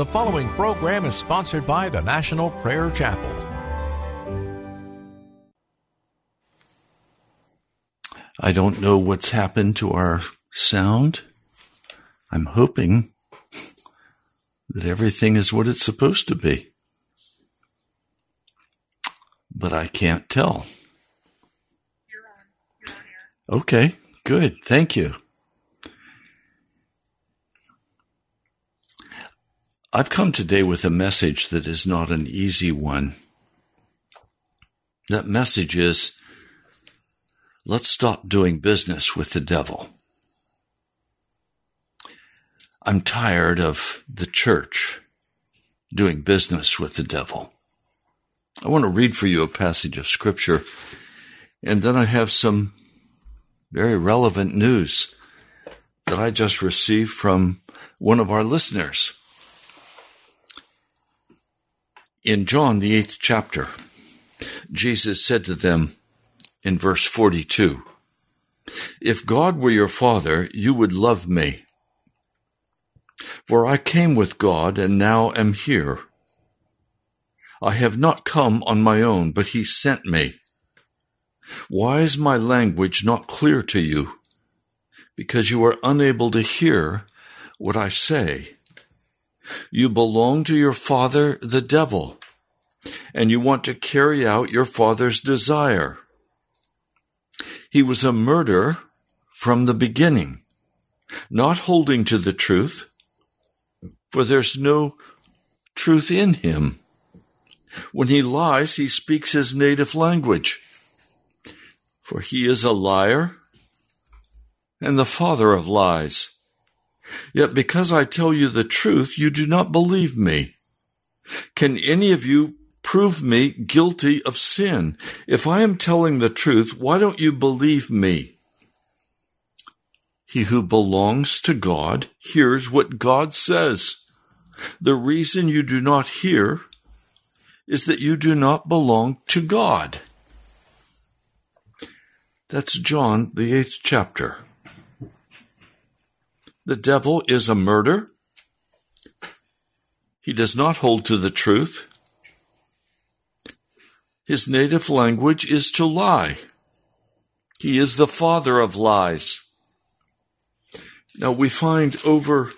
The following program is sponsored by the National Prayer Chapel. I don't know what's happened to our sound. I'm hoping that everything is what it's supposed to be. But I can't tell. You're on. You're on air. Okay, good. Thank you. I've come today with a message that is not an easy one. That message is let's stop doing business with the devil. I'm tired of the church doing business with the devil. I want to read for you a passage of scripture, and then I have some very relevant news that I just received from one of our listeners. In John, the eighth chapter, Jesus said to them in verse 42, If God were your father, you would love me. For I came with God and now am here. I have not come on my own, but he sent me. Why is my language not clear to you? Because you are unable to hear what I say. You belong to your father, the devil, and you want to carry out your father's desire. He was a murderer from the beginning, not holding to the truth, for there's no truth in him. When he lies, he speaks his native language, for he is a liar and the father of lies. Yet because I tell you the truth, you do not believe me. Can any of you prove me guilty of sin? If I am telling the truth, why don't you believe me? He who belongs to God hears what God says. The reason you do not hear is that you do not belong to God. That's John, the eighth chapter. The devil is a murderer. He does not hold to the truth. His native language is to lie. He is the father of lies. Now we find over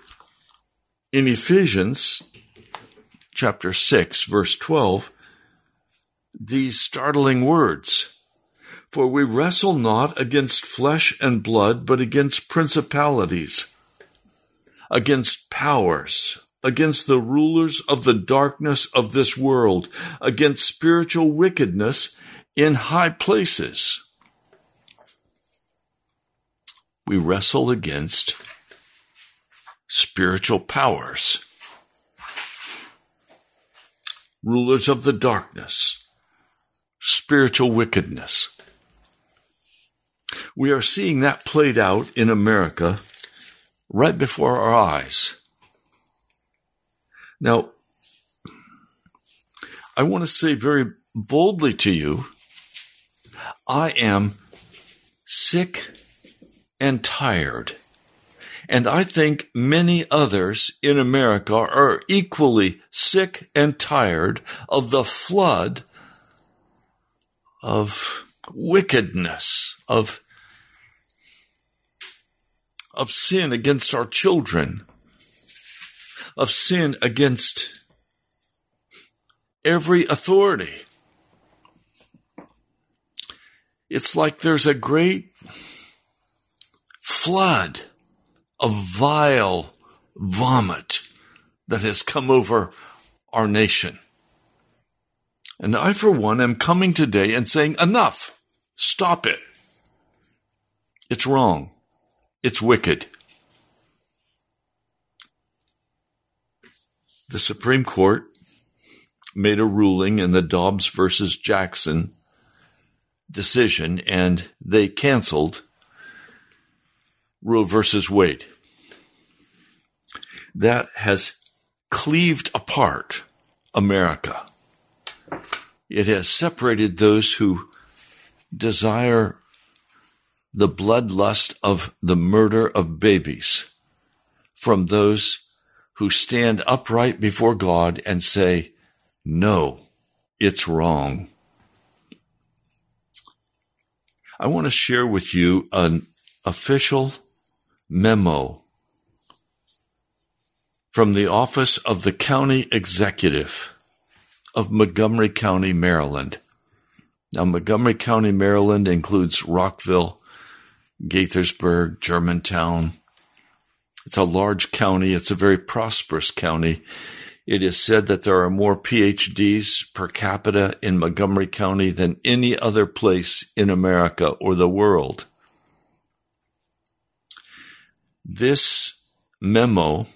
in Ephesians chapter 6, verse 12, these startling words For we wrestle not against flesh and blood, but against principalities, against powers, against the rulers of the darkness of this world, against spiritual wickedness in high places. We wrestle against spiritual powers rulers of the darkness, spiritual wickedness. We are seeing that played out in America right before our eyes. Now, I want to say very boldly to you, I am sick and tired and I think many others in America are equally sick and tired of the flood of wickedness, of, of sin against our children, of sin against every authority. It's like there's a great flood of vile vomit that has come over our nation. And I, for one, am coming today and saying, enough, stop it. It's wrong. It's wicked. The Supreme Court made a ruling in the Dobbs versus Jackson decision and they canceled Roe versus Wade that has cleaved apart America. It has separated those who desire the bloodlust of the murder of babies from those who stand upright before God and say, No, it's wrong. I want to share with you an official memo from the office of the county executive of Montgomery County, Maryland. Now, Montgomery County, Maryland includes Rockville, Gaithersburg, Germantown. It's a large county. It's a very prosperous county. It is said that there are more PhDs per capita in Montgomery County than any other place in America or the world. This memo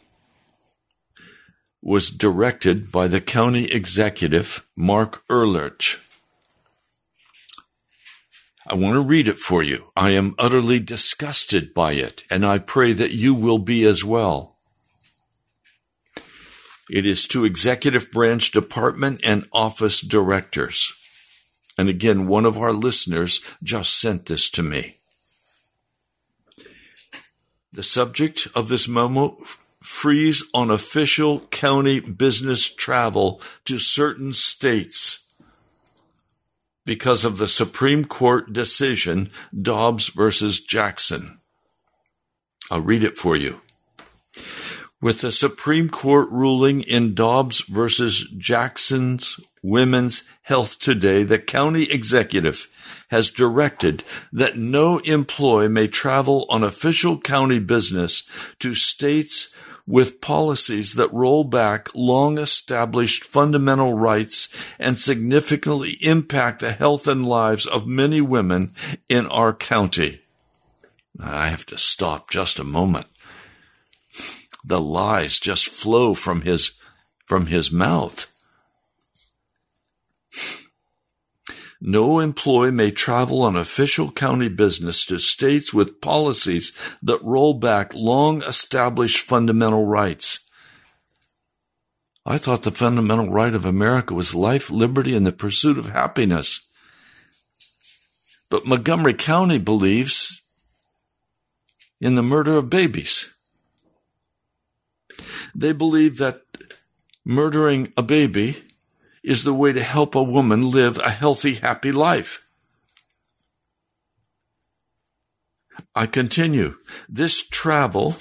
was directed by the county executive, Marc Elrich. I want to read it for you. I am utterly disgusted by it, and I pray that you will be as well. It is to executive branch department and office directors. And again, one of our listeners just sent this to me. The subject of this memo freeze on official county business travel to certain states because of the Supreme Court decision Dobbs versus Jackson. I'll read it for you. With the Supreme Court ruling in Dobbs versus Jackson's Women's Health Today, the county executive has directed that no employee may travel on official county business to states with policies that roll back long established fundamental rights and significantly impact the health and lives of many women in our county. I have to stop just a moment. The lies just flow from his, from his mouth. No employee may travel on official county business to states with policies that roll back long established fundamental rights. I thought the fundamental right of America was life, liberty, and the pursuit of happiness. But Montgomery County believes in the murder of babies. They believe that murdering a baby is the way to help a woman live a healthy, happy life. I continue. This travel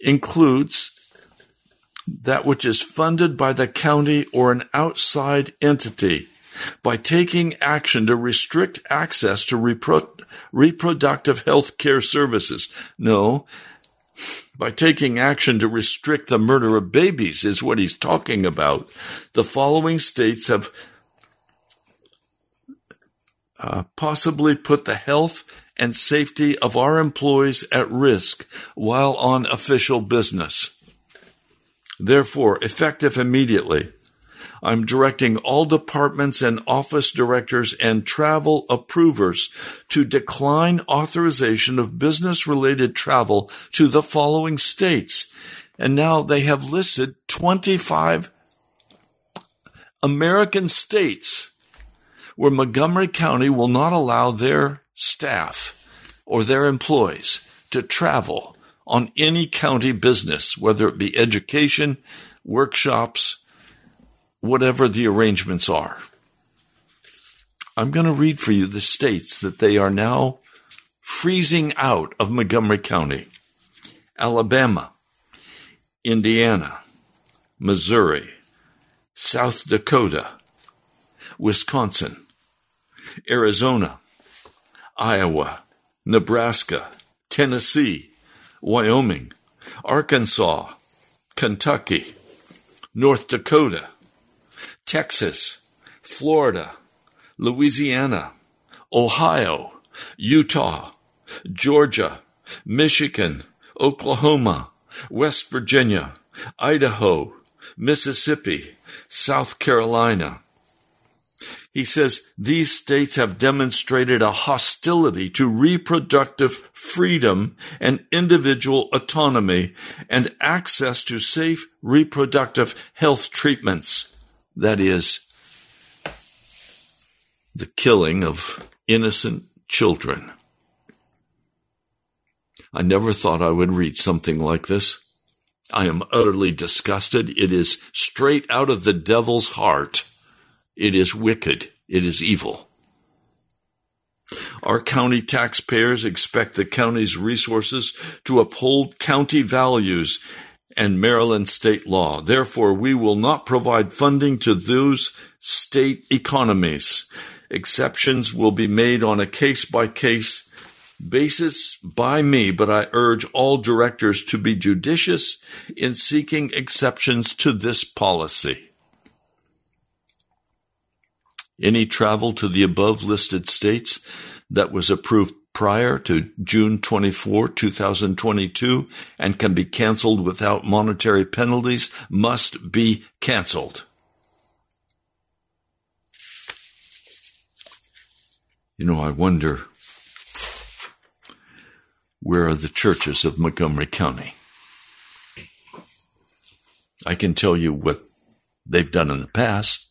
includes that which is funded by the county or an outside entity by taking action to restrict access to repro- reproductive health care services. No, by taking action to restrict the murder of babies is what he's talking about. The following states have uh, possibly put the health and safety of our employees at risk while on official business. Therefore, effective immediately, I'm directing all departments and office directors and travel approvers to decline authorization of business related travel to the following states. And now they have listed 25 American states where Montgomery County will not allow their staff or their employees to travel on any county business, whether it be education, workshops, whatever the arrangements are. I'm going to read for you the states that they are now freezing out of Montgomery County Alabama, Indiana, Missouri, South Dakota, Wisconsin, Arizona, Iowa, Nebraska, Tennessee, Wyoming, Arkansas, Kentucky, North Dakota, Texas, Florida, Louisiana, Ohio, Utah, Georgia, Michigan, Oklahoma, West Virginia, Idaho, Mississippi, South Carolina. He says these states have demonstrated a hostility to reproductive freedom and individual autonomy and access to safe reproductive health treatments. That is, the killing of innocent children. I never thought I would read something like this. I am utterly disgusted. It is straight out of the devil's heart. It is wicked. It is evil. Our county taxpayers expect the county's resources to uphold county values and Maryland state law. Therefore, we will not provide funding to those state economies. Exceptions will be made on a case by case basis by me, but I urge all directors to be judicious in seeking exceptions to this policy. Any travel to the above listed states that was approved prior to June 24, 2022 and can be canceled without monetary penalties must be canceled. You know, I wonder where are the churches of Montgomery County? I can tell you what they've done in the past.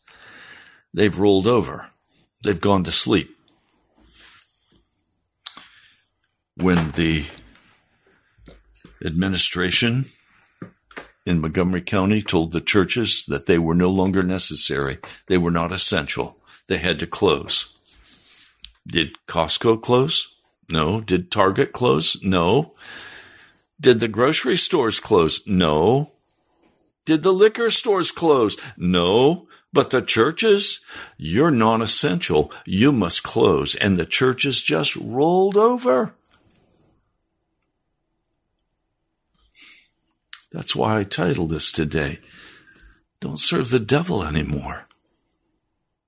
They've rolled over. They've gone to sleep. When the administration in Montgomery County told the churches that they were no longer necessary, they were not essential, they had to close. Did Costco close? No. Did Target close? No. Did the grocery stores close? No. Did the liquor stores close? No. But the churches, you're non essential. You must close. And the churches just rolled over. That's why I titled this today Don't Serve the Devil Anymore.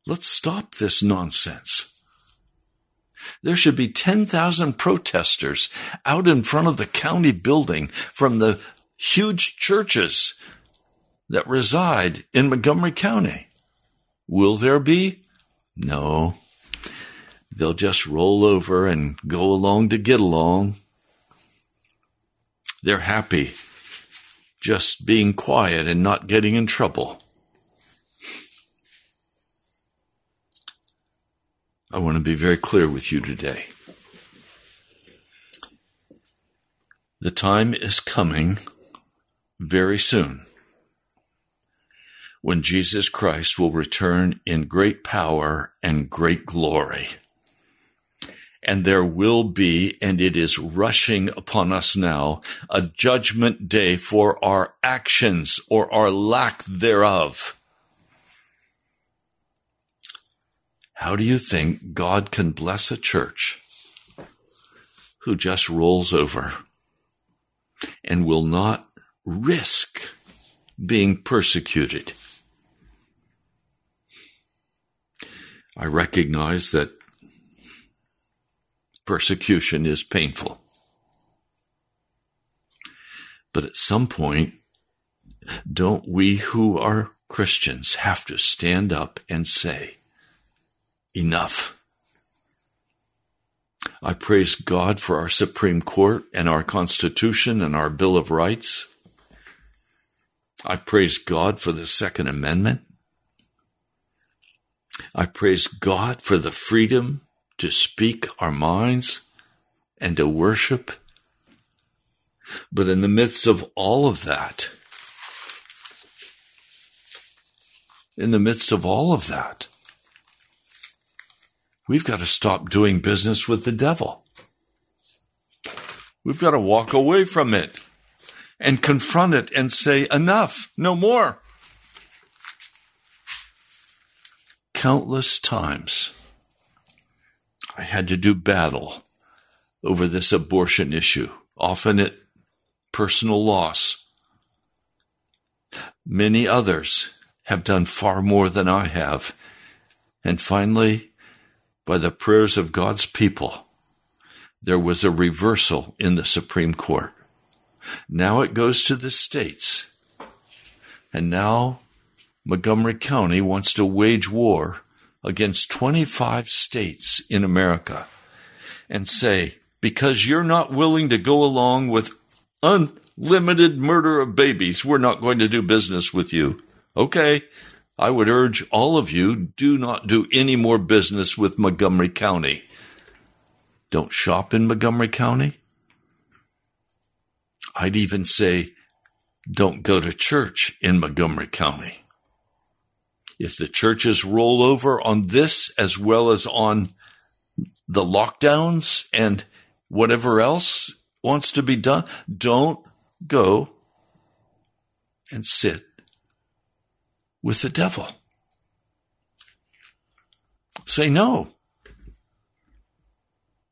Let's stop this nonsense. There should be 10,000 protesters out in front of the county building from the huge churches that reside in Montgomery County. Will there be? No. They'll just roll over and go along to get along. They're happy just being quiet and not getting in trouble. I want to be very clear with you today. The time is coming very soon when Jesus Christ will return in great power and great glory. And there will be, and it is rushing upon us now, a judgment day for our actions or our lack thereof. How do you think God can bless a church who just rolls over and will not risk being persecuted? I recognize that persecution is painful. But at some point, don't we who are Christians have to stand up and say, enough. I praise God for our Supreme Court and our Constitution and our Bill of Rights. I praise God for the Second Amendment. I praise God for the freedom to speak our minds and to worship. But in the midst of all of that, in the midst of all of that, We've got to stop doing business with the devil. We've got to walk away from it and confront it and say, enough, no more. Countless times I had to do battle over this abortion issue, often at personal loss. Many others have done far more than I have. And finally, by the prayers of God's people, there was a reversal in the Supreme Court. Now it goes to the states. And now Montgomery County wants to wage war against 25 states in America and say, because you're not willing to go along with unlimited murder of babies, we're not going to do business with you. Okay, I would urge all of you do not do any more business with Montgomery County. Don't shop in Montgomery County. I'd even say don't go to church in Montgomery County. If the churches roll over on this as well as on the lockdowns and whatever else wants to be done, don't go and sit with the devil. Say no.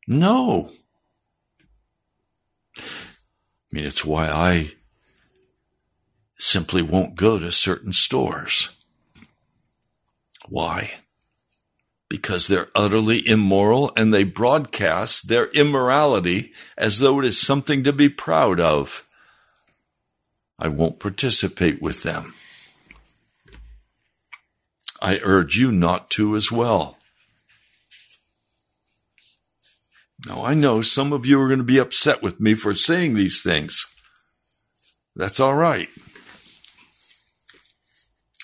No. I mean, it's why I simply won't go to certain stores. Why? Because they're utterly immoral and they broadcast their immorality as though it is something to be proud of. I won't participate with them. I urge you not to as well. Now, I know some of you are going to be upset with me for saying these things. That's all right.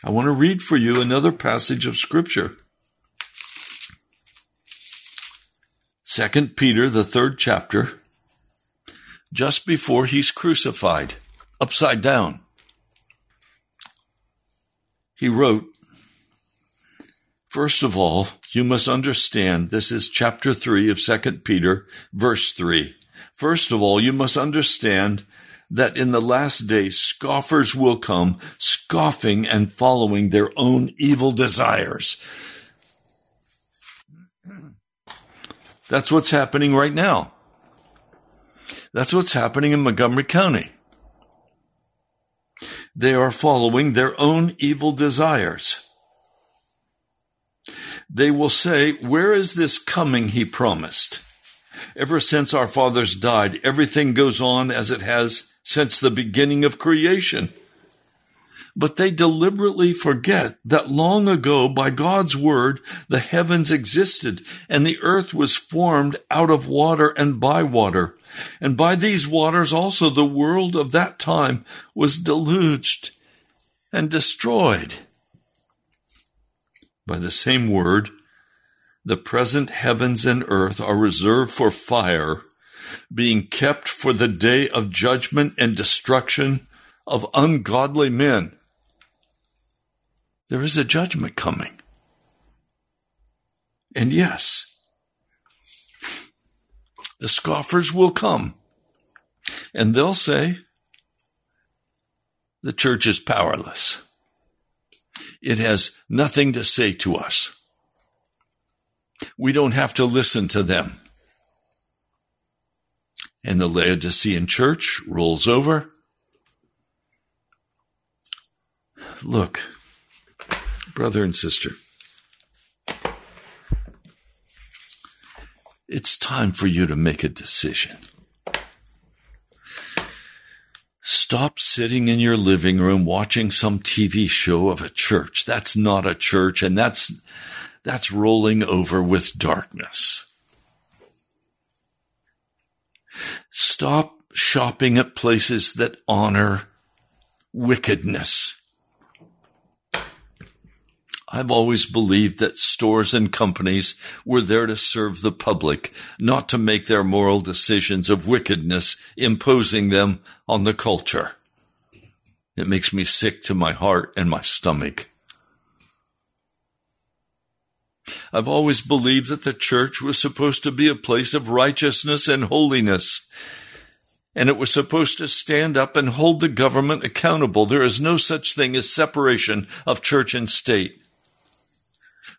I want to read for you another passage of Scripture. Second Peter, the third chapter, just before he's crucified, upside down. He wrote, First of all, you must understand this is chapter 3 of 2 Peter, verse 3. First of all, you must understand that in the last days scoffers will come, scoffing and following their own evil desires. That's what's happening right now. That's what's happening in Montgomery County. They are following their own evil desires. They will say, Where is this coming he promised? Ever since our fathers died, everything goes on as it has since the beginning of creation. But they deliberately forget that long ago, by God's word, the heavens existed and the earth was formed out of water and by water. And by these waters also the world of that time was deluged and destroyed by the same word, the present heavens and earth are reserved for fire, being kept for the day of judgment and destruction of ungodly men. There is a judgment coming. And yes, the scoffers will come and they'll say, the church is powerless. It has nothing to say to us. We don't have to listen to them. And the Laodicean church rolls over. Look, brother and sister, it's time for you to make a decision. Stop sitting in your living room watching some TV show of a church. That's not a church and that's, that's rolling over with darkness. Stop shopping at places that honor wickedness. I've always believed that stores and companies were there to serve the public, not to make their moral decisions of wickedness, imposing them on the culture. It makes me sick to my heart and my stomach. I've always believed that the church was supposed to be a place of righteousness and holiness. And it was supposed to stand up and hold the government accountable. There is no such thing as separation of church and state.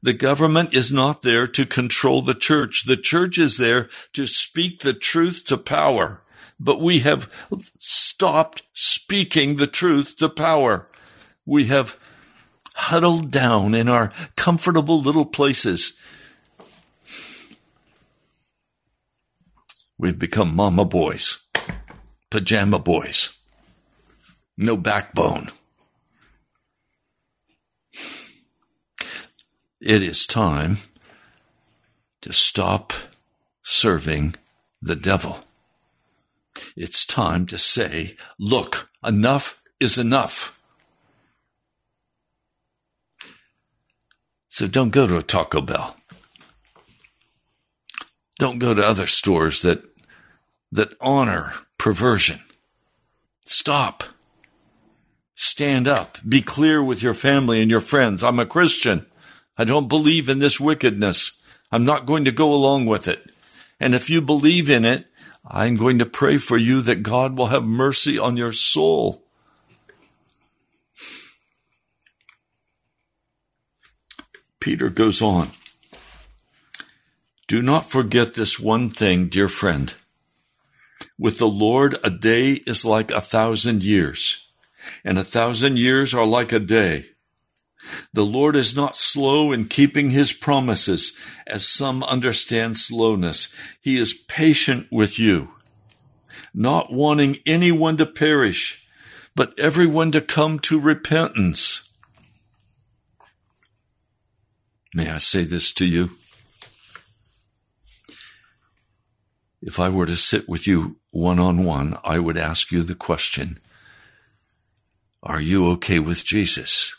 The government is not there to control the church. The church is there to speak the truth to power. But we have stopped speaking the truth to power. We have huddled down in our comfortable little places. We've become mama boys, pajama boys, no backbone. It is time to stop serving the devil. It's time to say, look, enough is enough. So don't go to a Taco Bell. Don't go to other stores that, that honor perversion. Stop. Stand up. Be clear with your family and your friends. I'm a Christian. I don't believe in this wickedness. I'm not going to go along with it. And if you believe in it, I'm going to pray for you that God will have mercy on your soul. Peter goes on. Do not forget this one thing, dear friend. With the Lord, a day is like a thousand years, and a thousand years are like a day. The Lord is not slow in keeping his promises, as some understand slowness. He is patient with you, not wanting anyone to perish, but everyone to come to repentance. May I say this to you? If I were to sit with you one on one, I would ask you the question Are you okay with Jesus?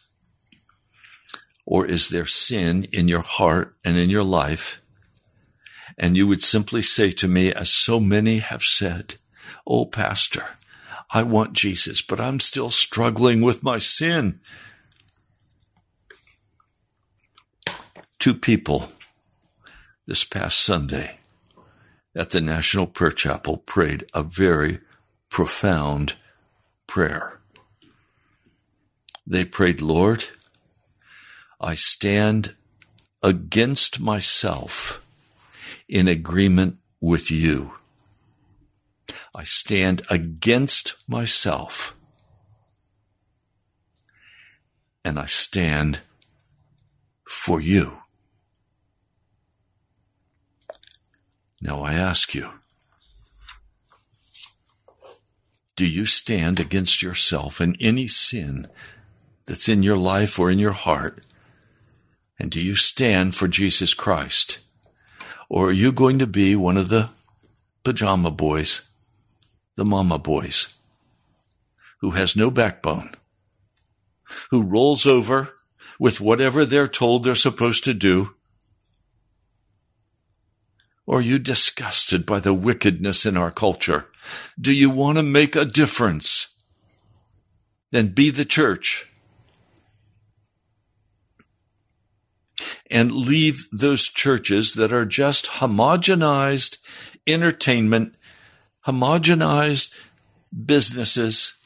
Or is there sin in your heart and in your life? And you would simply say to me, as so many have said, Oh, Pastor, I want Jesus, but I'm still struggling with my sin. Two people this past Sunday at the National Prayer Chapel prayed a very profound prayer. They prayed, Lord, I stand against myself in agreement with you. I stand against myself and I stand for you. Now I ask you, do you stand against yourself in any sin that's in your life or in your heart and do you stand for Jesus Christ? Or are you going to be one of the pajama boys, the mama boys, who has no backbone, who rolls over with whatever they're told they're supposed to do? Or are you disgusted by the wickedness in our culture? Do you want to make a difference? Then be the church and leave those churches that are just homogenized entertainment, homogenized businesses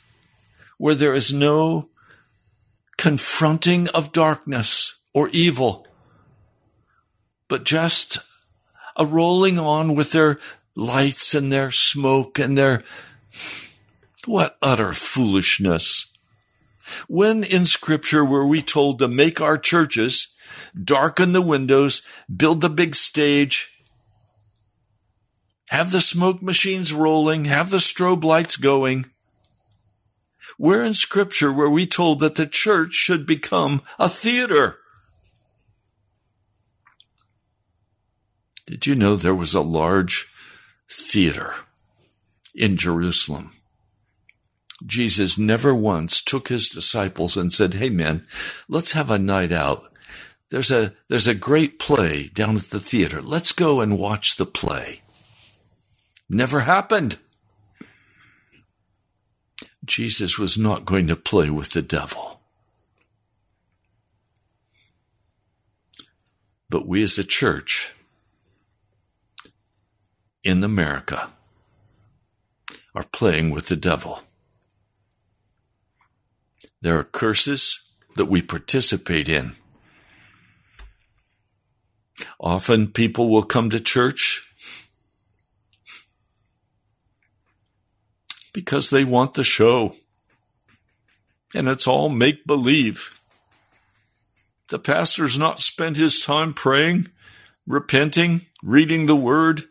where there is no confronting of darkness or evil, but just a rolling on with their lights and their smoke and their what utter foolishness. When in scripture were we told to make our churches darken the windows, build the big stage, have the smoke machines rolling, have the strobe lights going. Where in scripture were we told that the church should become a theater? Did you know there was a large theater in Jerusalem? Jesus never once took his disciples and said, Hey man, let's have a night out there's a, there's a great play down at the theater. Let's go and watch the play. Never happened. Jesus was not going to play with the devil. But we as a church in America are playing with the devil. There are curses that we participate in. Often people will come to church because they want the show. And it's all make believe. The pastor's not spent his time praying, repenting, reading the word.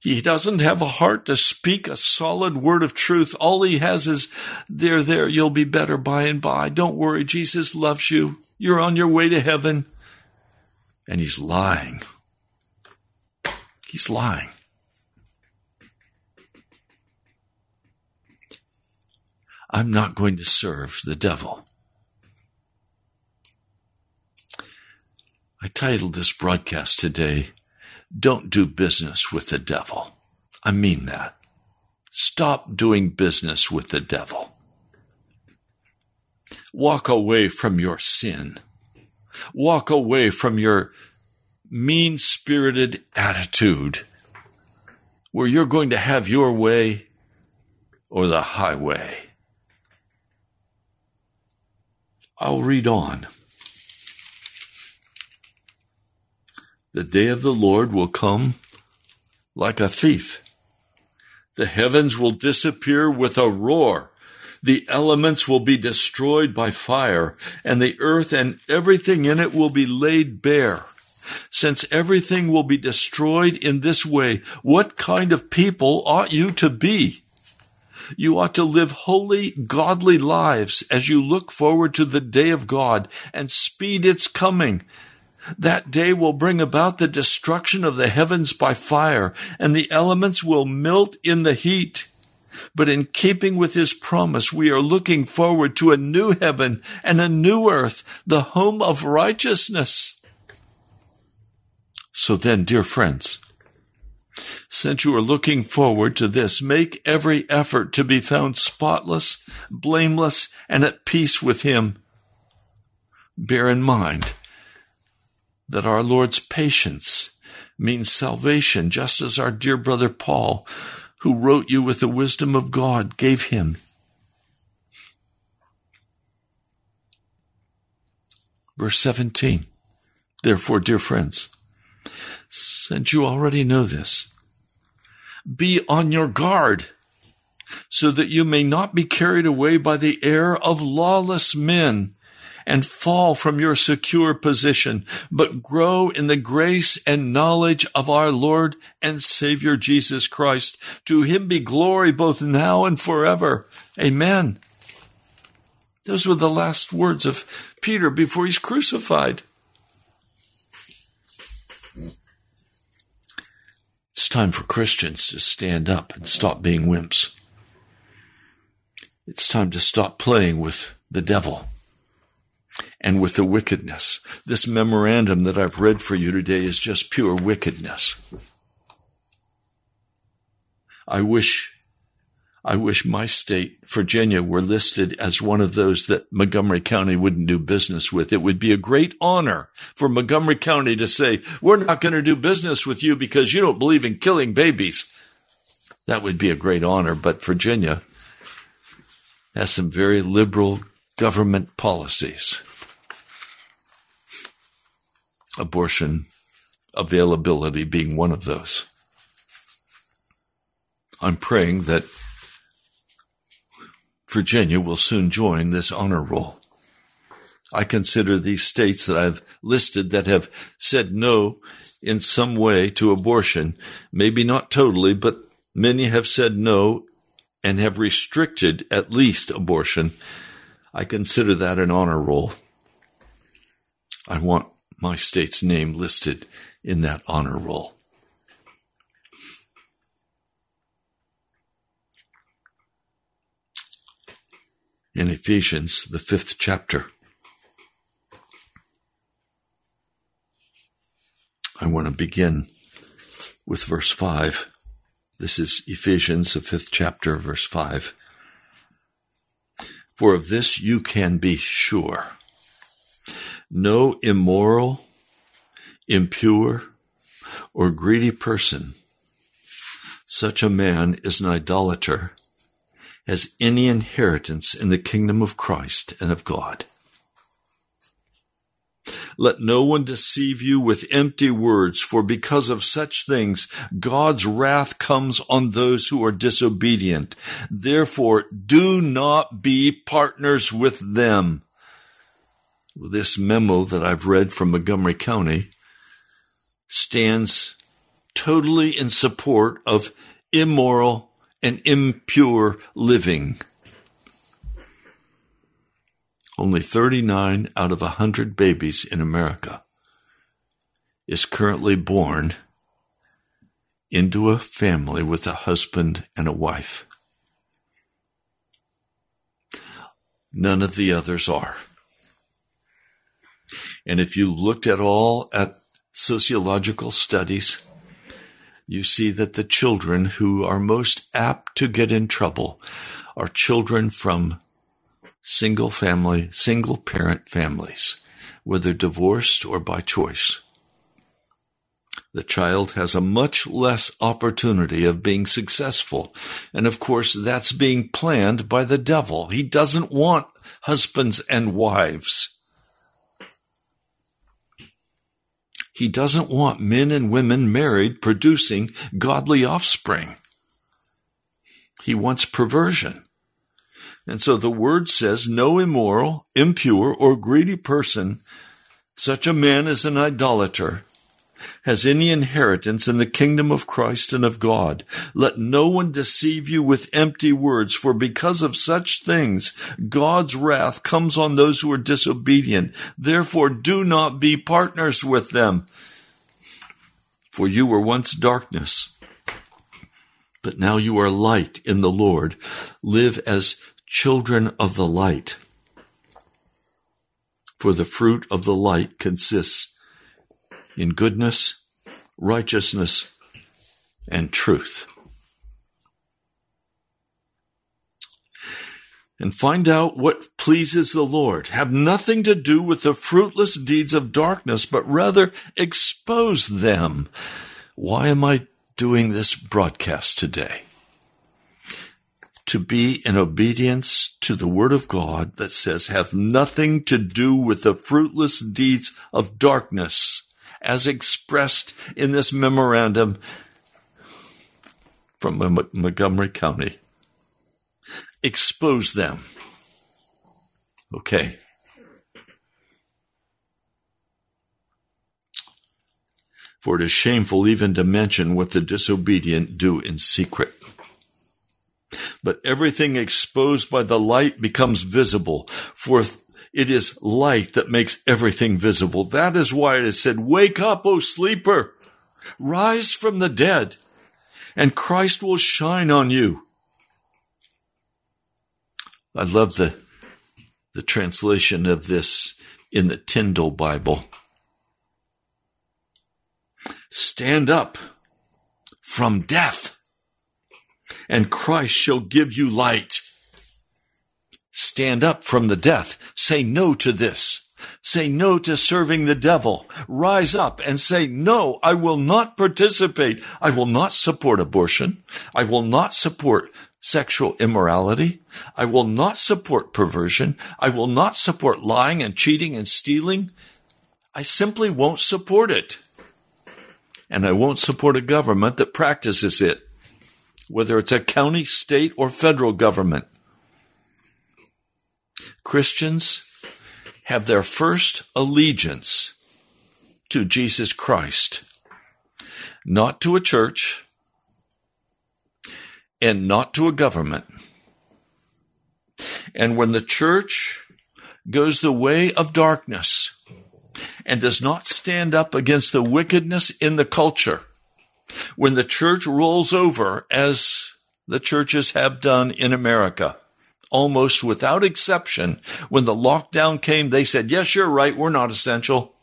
He doesn't have a heart to speak a solid word of truth. All he has is, there, there, you'll be better by and by. Don't worry, Jesus loves you. You're on your way to heaven. And he's lying. He's lying. I'm not going to serve the devil. I titled this broadcast today, Don't Do Business with the Devil. I mean that. Stop doing business with the devil. Walk away from your sin. Walk away from your mean spirited attitude where you're going to have your way or the highway. I'll read on. The day of the Lord will come like a thief. The heavens will disappear with a roar. The elements will be destroyed by fire, and the earth and everything in it will be laid bare. Since everything will be destroyed in this way, what kind of people ought you to be? You ought to live holy, godly lives as you look forward to the day of God and speed its coming. That day will bring about the destruction of the heavens by fire, and the elements will melt in the heat. But in keeping with his promise, we are looking forward to a new heaven and a new earth, the home of righteousness. So then, dear friends, since you are looking forward to this, make every effort to be found spotless, blameless, and at peace with him. Bear in mind that our Lord's patience means salvation, just as our dear brother Paul, who wrote you with the wisdom of God, gave him. Verse 17. Therefore, dear friends, since you already know this, be on your guard so that you may not be carried away by the error of lawless men and fall from your secure position, but grow in the grace and knowledge of our Lord and Savior Jesus Christ. To him be glory both now and forever. Amen. Those were the last words of Peter before he's crucified. It's time for Christians to stand up and stop being wimps. It's time to stop playing with the devil and with the wickedness. This memorandum that I've read for you today is just pure wickedness. I wish, I wish my state, Virginia, were listed as one of those that Montgomery County wouldn't do business with. It would be a great honor for Montgomery County to say, we're not going to do business with you because you don't believe in killing babies. That would be a great honor, but Virginia has some very liberal government policies abortion availability being one of those. I'm praying that Virginia will soon join this honor roll. I consider these states that I've listed that have said no in some way to abortion, maybe not totally, but many have said no and have restricted at least abortion. I consider that an honor roll. I want my state's name listed in that honor roll. In Ephesians, the fifth chapter, I want to begin with verse 5. This is Ephesians, the fifth chapter, verse 5. For of this you can be sure no immoral, impure, or greedy person, such a man is an idolater, has any inheritance in the kingdom of Christ and of God. Let no one deceive you with empty words, for because of such things, God's wrath comes on those who are disobedient. Therefore, do not be partners with them this memo that I've read from Montgomery County stands totally in support of immoral and impure living. Only 39 out of 100 babies in America is currently born into a family with a husband and a wife. None of the others are. And if you looked at all at sociological studies, you see that the children who are most apt to get in trouble are children from single family, single parent families, whether divorced or by choice. The child has a much less opportunity of being successful. And of course, that's being planned by the devil. He doesn't want husbands and wives. He doesn't want men and women married producing godly offspring. He wants perversion. And so the word says, no immoral, impure, or greedy person, such a man is an idolater, has any inheritance in the kingdom of Christ and of God. Let no one deceive you with empty words, for because of such things, God's wrath comes on those who are disobedient. Therefore, do not be partners with them. For you were once darkness, but now you are light in the Lord. Live as children of the light. For the fruit of the light consists in goodness, righteousness, and truth. And find out what pleases the Lord. Have nothing to do with the fruitless deeds of darkness, but rather expose them. Why am I doing this broadcast today? To be in obedience to the word of God that says, have nothing to do with the fruitless deeds of darkness as expressed in this memorandum from Montgomery County. Expose them. Okay. For it is shameful even to mention what the disobedient do in secret. But everything exposed by the light becomes visible, for it is light that makes everything visible. That is why it is said, Wake up, O sleeper! Rise from the dead, and Christ will shine on you. I love the, the translation of this in the Tyndale Bible. Stand up from death, and Christ shall give you light. Stand up from the death. Say no to this. Say no to serving the devil. Rise up and say, no, I will not participate. I will not support abortion. I will not support sexual immorality. I will not support perversion. I will not support lying and cheating and stealing. I simply won't support it. And I won't support a government that practices it, whether it's a county, state, or federal government. Christians have their first allegiance to Jesus Christ, not to a church and not to a government. And when the church goes the way of darkness and does not stand up against the wickedness in the culture, when the church rolls over as the churches have done in America, almost without exception, when the lockdown came, they said, Yes, you're right, we're not essential.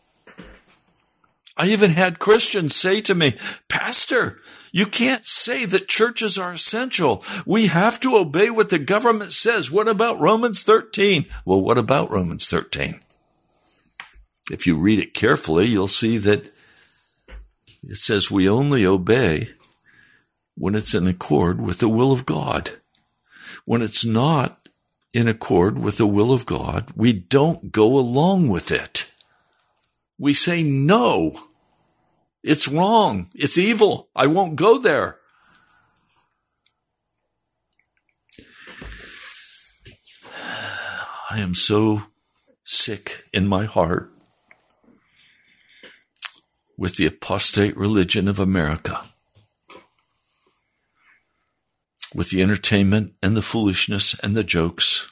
I even had Christians say to me, Pastor, you can't say that churches are essential. We have to obey what the government says. What about Romans 13? Well, what about Romans 13? If you read it carefully, you'll see that it says we only obey when it's in accord with the will of God. When it's not in accord with the will of God, we don't go along with it. We say no. It's wrong. It's evil. I won't go there. I am so sick in my heart with the apostate religion of America with the entertainment and the foolishness and the jokes.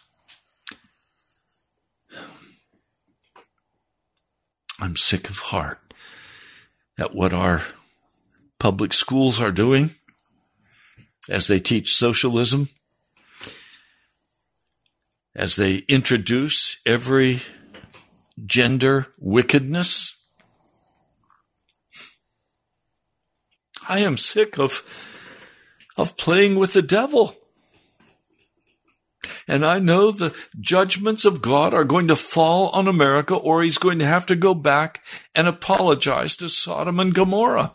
I'm sick of heart at what our public schools are doing as they teach socialism, as they introduce every gender wickedness. I am sick of of playing with the devil. And I know the judgments of God are going to fall on America, or he's going to have to go back and apologize to Sodom and Gomorrah.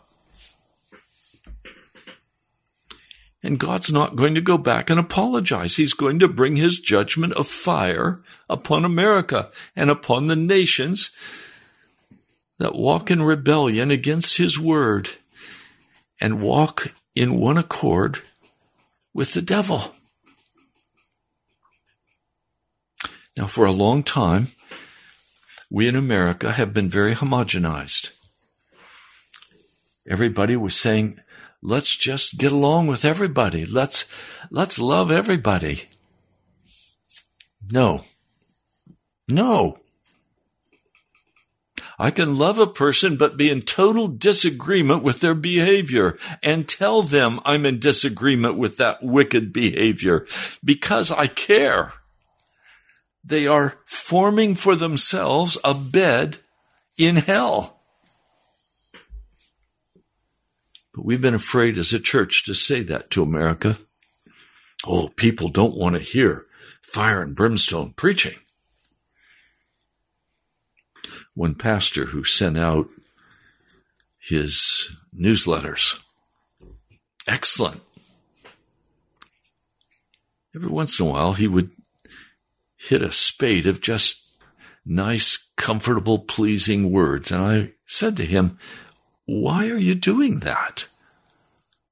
And God's not going to go back and apologize. He's going to bring his judgment of fire upon America and upon the nations that walk in rebellion against his word and walk in one accord with the devil. Now, for a long time, we in America have been very homogenized. Everybody was saying, let's just get along with everybody. Let's, let's love everybody. No. No. I can love a person but be in total disagreement with their behavior and tell them I'm in disagreement with that wicked behavior because I care. They are forming for themselves a bed in hell. But we've been afraid as a church to say that to America. Oh, people don't want to hear fire and brimstone preaching. One pastor who sent out his newsletters, excellent. Every once in a while, he would hit a spade of just nice, comfortable, pleasing words. And I said to him, why are you doing that?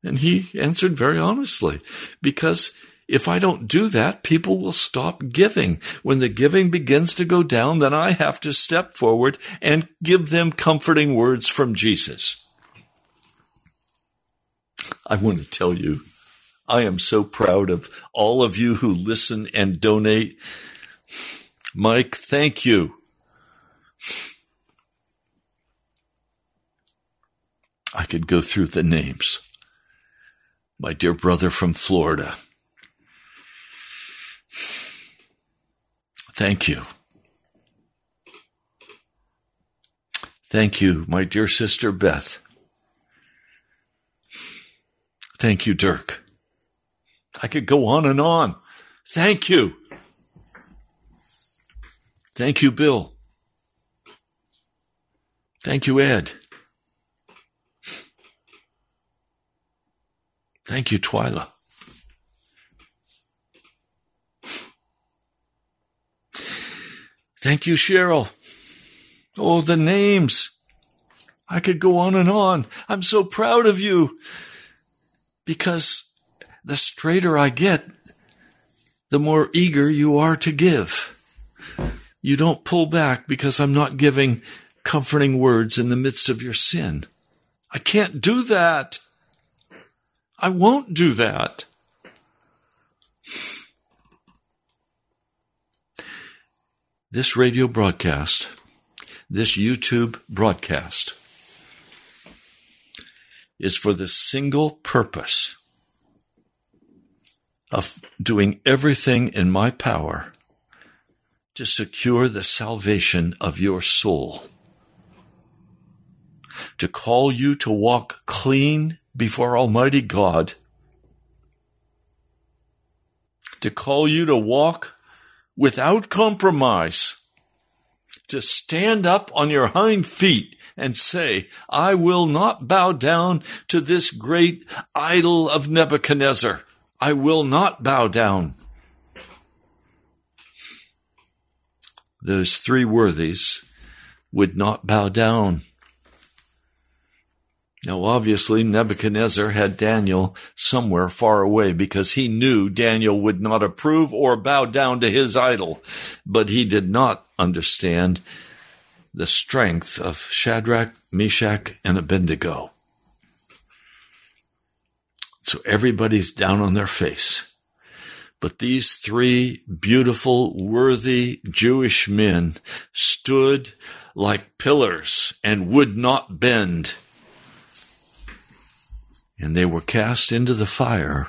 And he answered very honestly, because if I don't do that, people will stop giving. When the giving begins to go down, then I have to step forward and give them comforting words from Jesus. I want to tell you, I am so proud of all of you who listen and donate. Mike, thank you. I could go through the names. My dear brother from Florida. Thank you. Thank you, my dear sister Beth. Thank you, Dirk. I could go on and on. Thank you. Thank you, Bill. Thank you, Ed. Thank you, Twyla. Thank you, Cheryl. Oh, the names. I could go on and on. I'm so proud of you. Because the straighter I get, the more eager you are to give. You don't pull back because I'm not giving comforting words in the midst of your sin. I can't do that. I won't do that. This radio broadcast, this YouTube broadcast, is for the single purpose of doing everything in my power to secure the salvation of your soul, to call you to walk clean before Almighty God. To call you to walk without compromise, to stand up on your hind feet and say, I will not bow down to this great idol of Nebuchadnezzar. I will not bow down. Those three worthies would not bow down. Now, obviously, Nebuchadnezzar had Daniel somewhere far away because he knew Daniel would not approve or bow down to his idol. But he did not understand the strength of Shadrach, Meshach, and Abednego. So everybody's down on their face. But these three beautiful, worthy Jewish men stood like pillars and would not bend and they were cast into the fire.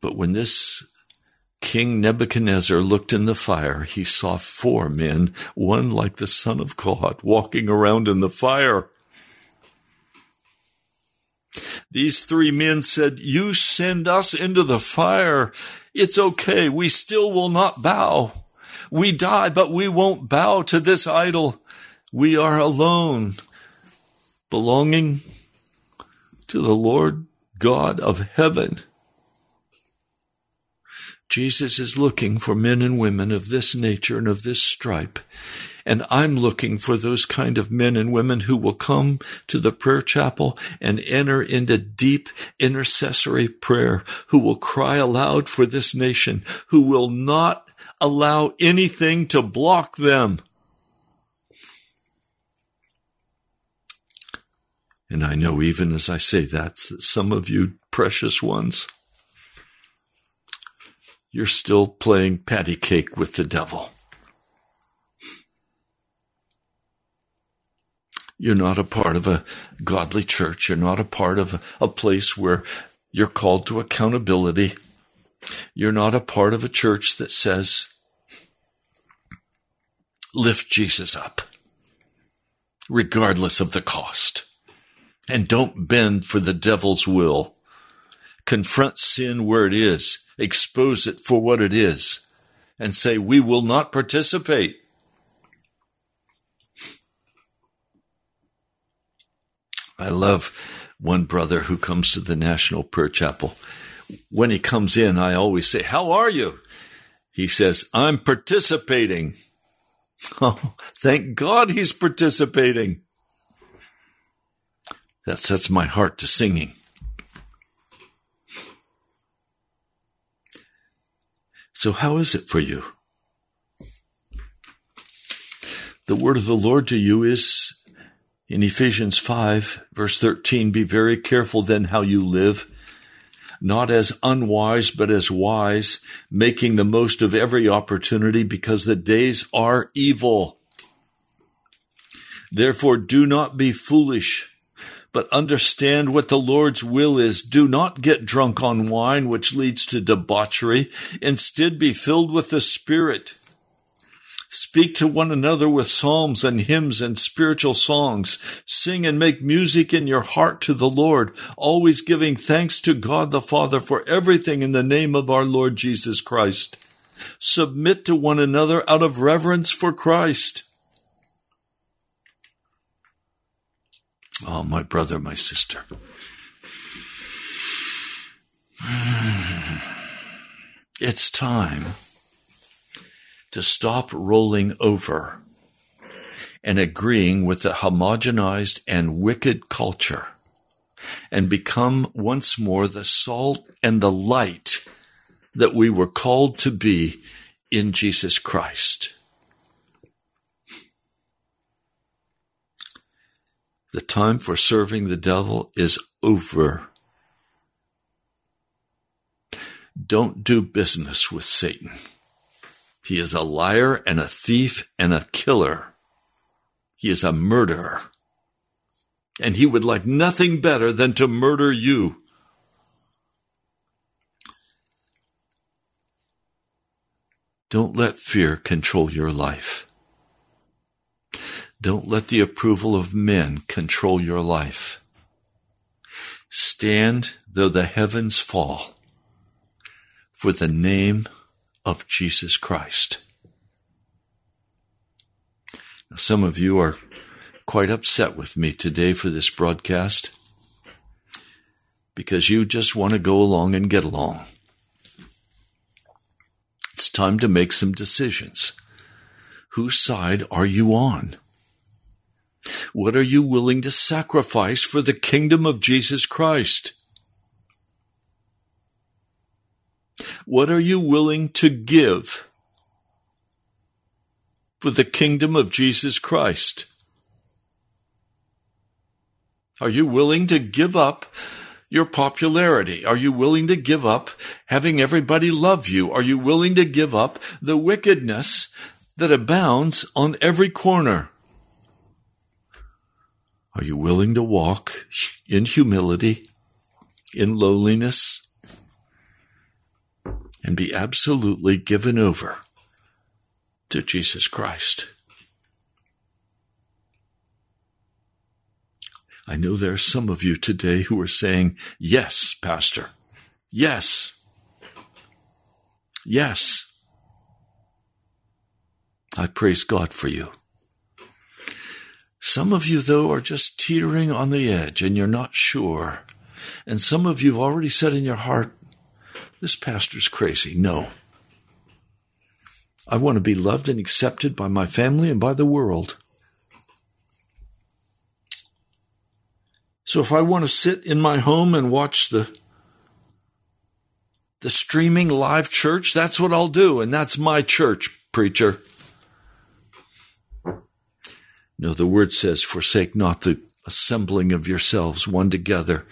But when this King Nebuchadnezzar looked in the fire, he saw four men, one like the Son of God, walking around in the fire. These three men said, You send us into the fire. It's okay. We still will not bow. We die, but we won't bow to this idol. We are alone, belonging to the Lord God of heaven. Jesus is looking for men and women of this nature and of this stripe. And I'm looking for those kind of men and women who will come to the prayer chapel and enter into deep intercessory prayer, who will cry aloud for this nation, who will not allow anything to block them. And I know even as I say that, some of you precious ones, you're still playing patty cake with the devil. You're not a part of a godly church. You're not a part of a place where you're called to accountability. You're not a part of a church that says, lift Jesus up, regardless of the cost. And don't bend for the devil's will. Confront sin where it is, expose it for what it is, and say, We will not participate. I love one brother who comes to the National Prayer Chapel. When he comes in, I always say, How are you? He says, I'm participating. Oh, thank God he's participating. That sets my heart to singing. So, how is it for you? The word of the Lord to you is in Ephesians 5, verse 13 Be very careful then how you live, not as unwise, but as wise, making the most of every opportunity because the days are evil. Therefore, do not be foolish but understand what the Lord's will is. Do not get drunk on wine, which leads to debauchery. Instead, be filled with the Spirit. Speak to one another with psalms and hymns and spiritual songs. Sing and make music in your heart to the Lord, always giving thanks to God the Father for everything in the name of our Lord Jesus Christ. Submit to one another out of reverence for Christ. Oh, my brother, my sister. It's time to stop rolling over and agreeing with the homogenized and wicked culture and become once more the salt and the light that we were called to be in Jesus Christ. The time for serving the devil is over. Don't do business with Satan. He is a liar and a thief and a killer. He is a murderer. And he would like nothing better than to murder you. Don't let fear control your life. Don't let the approval of men control your life. Stand though the heavens fall for the name of Jesus Christ. Now, some of you are quite upset with me today for this broadcast because you just want to go along and get along. It's time to make some decisions. Whose side are you on? What are you willing to sacrifice for the kingdom of Jesus Christ? What are you willing to give for the kingdom of Jesus Christ? Are you willing to give up your popularity? Are you willing to give up having everybody love you? Are you willing to give up the wickedness that abounds on every corner? Are you willing to walk in humility, in lowliness, and be absolutely given over to Jesus Christ? I know there are some of you today who are saying, Yes, Pastor. Yes. Yes. I praise God for you. Some of you, though, are just teetering on the edge and you're not sure. And some of you have already said in your heart, This pastor's crazy. No. I want to be loved and accepted by my family and by the world. So if I want to sit in my home and watch the the streaming live church, that's what I'll do, and that's my church, preacher. No, the word says, forsake not the assembling of yourselves one together,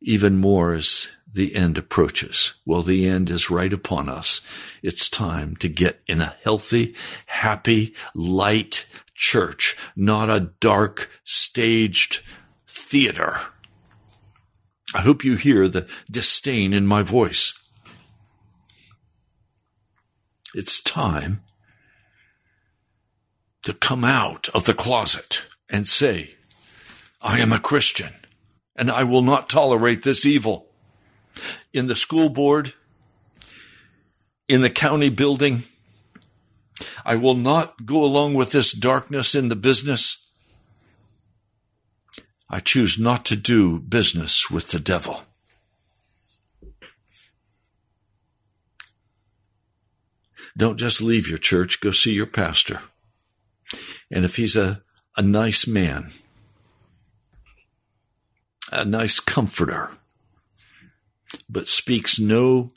even more as the end approaches. Well, the end is right upon us. It's time to get in a healthy, happy, light church, not a dark, staged theater. I hope you hear the disdain in my voice. It's time to come out of the closet and say, I am a Christian and I will not tolerate this evil. In the school board, in the county building, I will not go along with this darkness in the business. I choose not to do business with the devil. Don't just leave your church, go see your pastor. And if he's a, a nice man, a nice comforter, but speaks no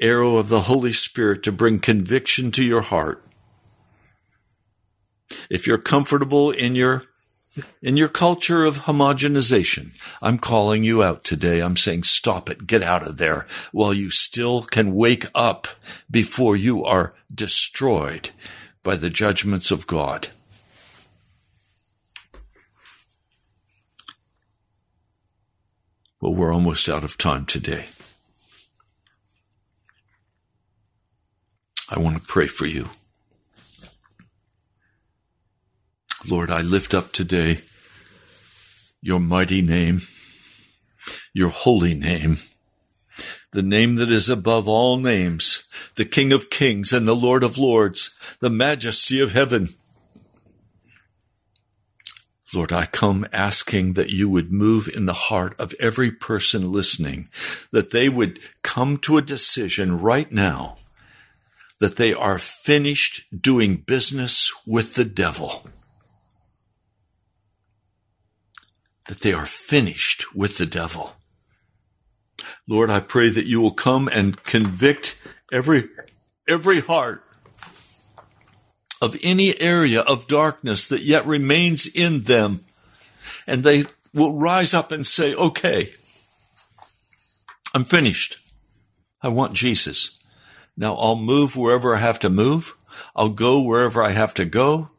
arrow of the Holy Spirit to bring conviction to your heart. If you're comfortable in your in your culture of homogenization, I'm calling you out today. I'm saying stop it. Get out of there while you still can wake up before you are destroyed by the judgments of God. Well, we're almost out of time today. I want to pray for you. Lord, I lift up today your mighty name, your holy name, the name that is above all names, the King of kings and the Lord of lords, the majesty of heaven. Lord, I come asking that you would move in the heart of every person listening, that they would come to a decision right now that they are finished doing business with the devil. That they are finished with the devil. Lord, I pray that you will come and convict every, every heart of any area of darkness that yet remains in them. And they will rise up and say, okay, I'm finished. I want Jesus. Now I'll move wherever I have to move. I'll go wherever I have to go.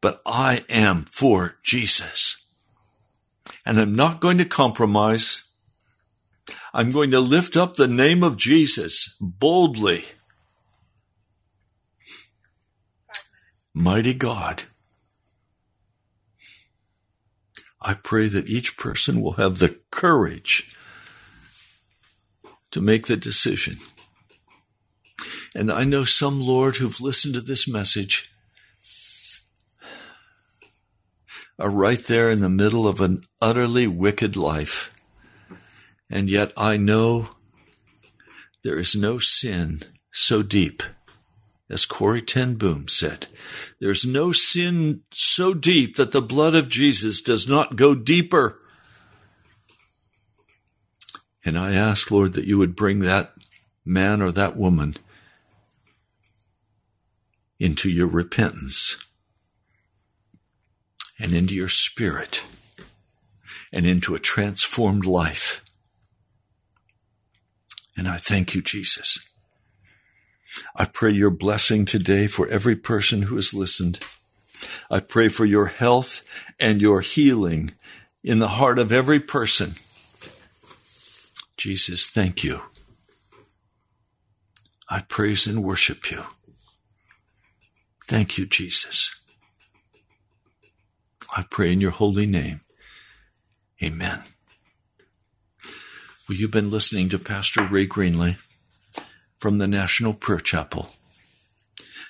But I am for Jesus. And I'm not going to compromise. I'm going to lift up the name of Jesus boldly Mighty God, I pray that each person will have the courage to make the decision. And I know some, Lord, who've listened to this message are right there in the middle of an utterly wicked life. And yet I know there is no sin so deep as Corrie ten Boom said, there's no sin so deep that the blood of Jesus does not go deeper. And I ask, Lord, that you would bring that man or that woman into your repentance and into your spirit and into a transformed life. And I thank you, Jesus. I pray your blessing today for every person who has listened. I pray for your health and your healing in the heart of every person. Jesus, thank you. I praise and worship you. Thank you, Jesus. I pray in your holy name. Amen. Well, you've been listening to Pastor Ray Greenley from the National Prayer Chapel.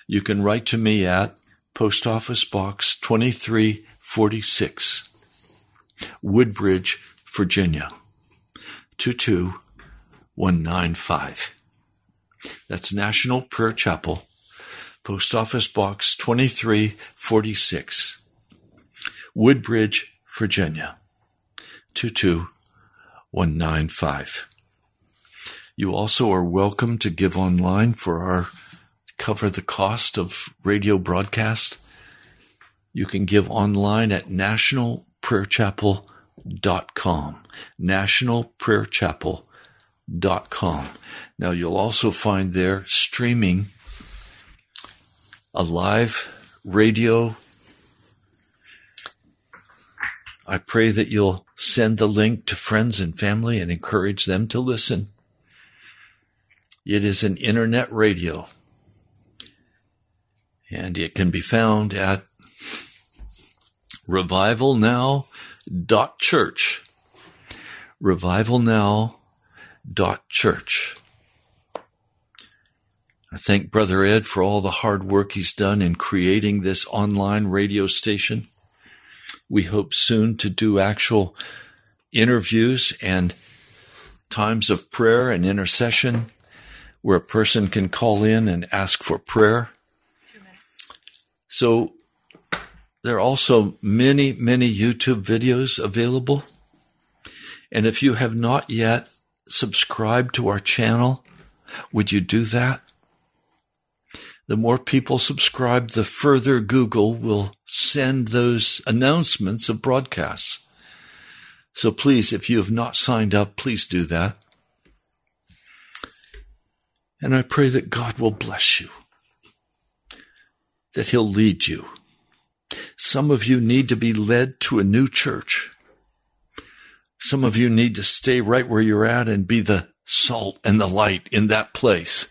You can write to me at Post Office Box 2346, Woodbridge, Virginia 22195. That's National Prayer Chapel, Post Office Box 2346, Woodbridge, Virginia 22195. You also are welcome to give online for our cover the cost of radio broadcast. You can give online at nationalprayerchapel.com. Nationalprayerchapel.com. Now you'll also find there streaming a live radio. I pray that you'll send the link to friends and family and encourage them to listen. It is an internet radio and it can be found at revivalnow.church. Revivalnow.church. I thank Brother Ed for all the hard work he's done in creating this online radio station. We hope soon to do actual interviews and times of prayer and intercession where a person can call in and ask for prayer. So there are also many, many YouTube videos available. And if you have not yet subscribed to our channel, would you do that? the more people subscribe, the further Google will send those announcements of broadcasts. So please, if you have not signed up, please do that. And I pray that God will bless you, that He'll lead you. Some of you need to be led to a new church. Some of you need to stay right where you're at and be the salt and the light in that place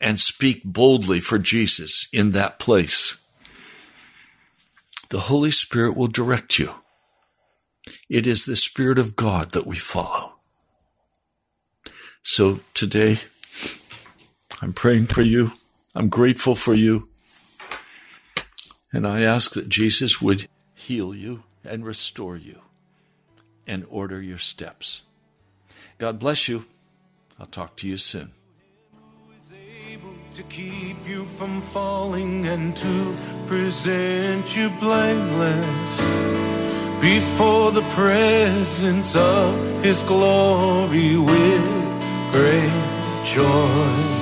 and speak boldly for Jesus in that place. The Holy Spirit will direct you. It is the Spirit of God that we follow. So today, I'm praying for you. I'm grateful for you. And I ask that Jesus would heal you and restore you and order your steps. God bless you. I'll talk to you soon to keep you from falling and to present you blameless before the presence of his glory with great joy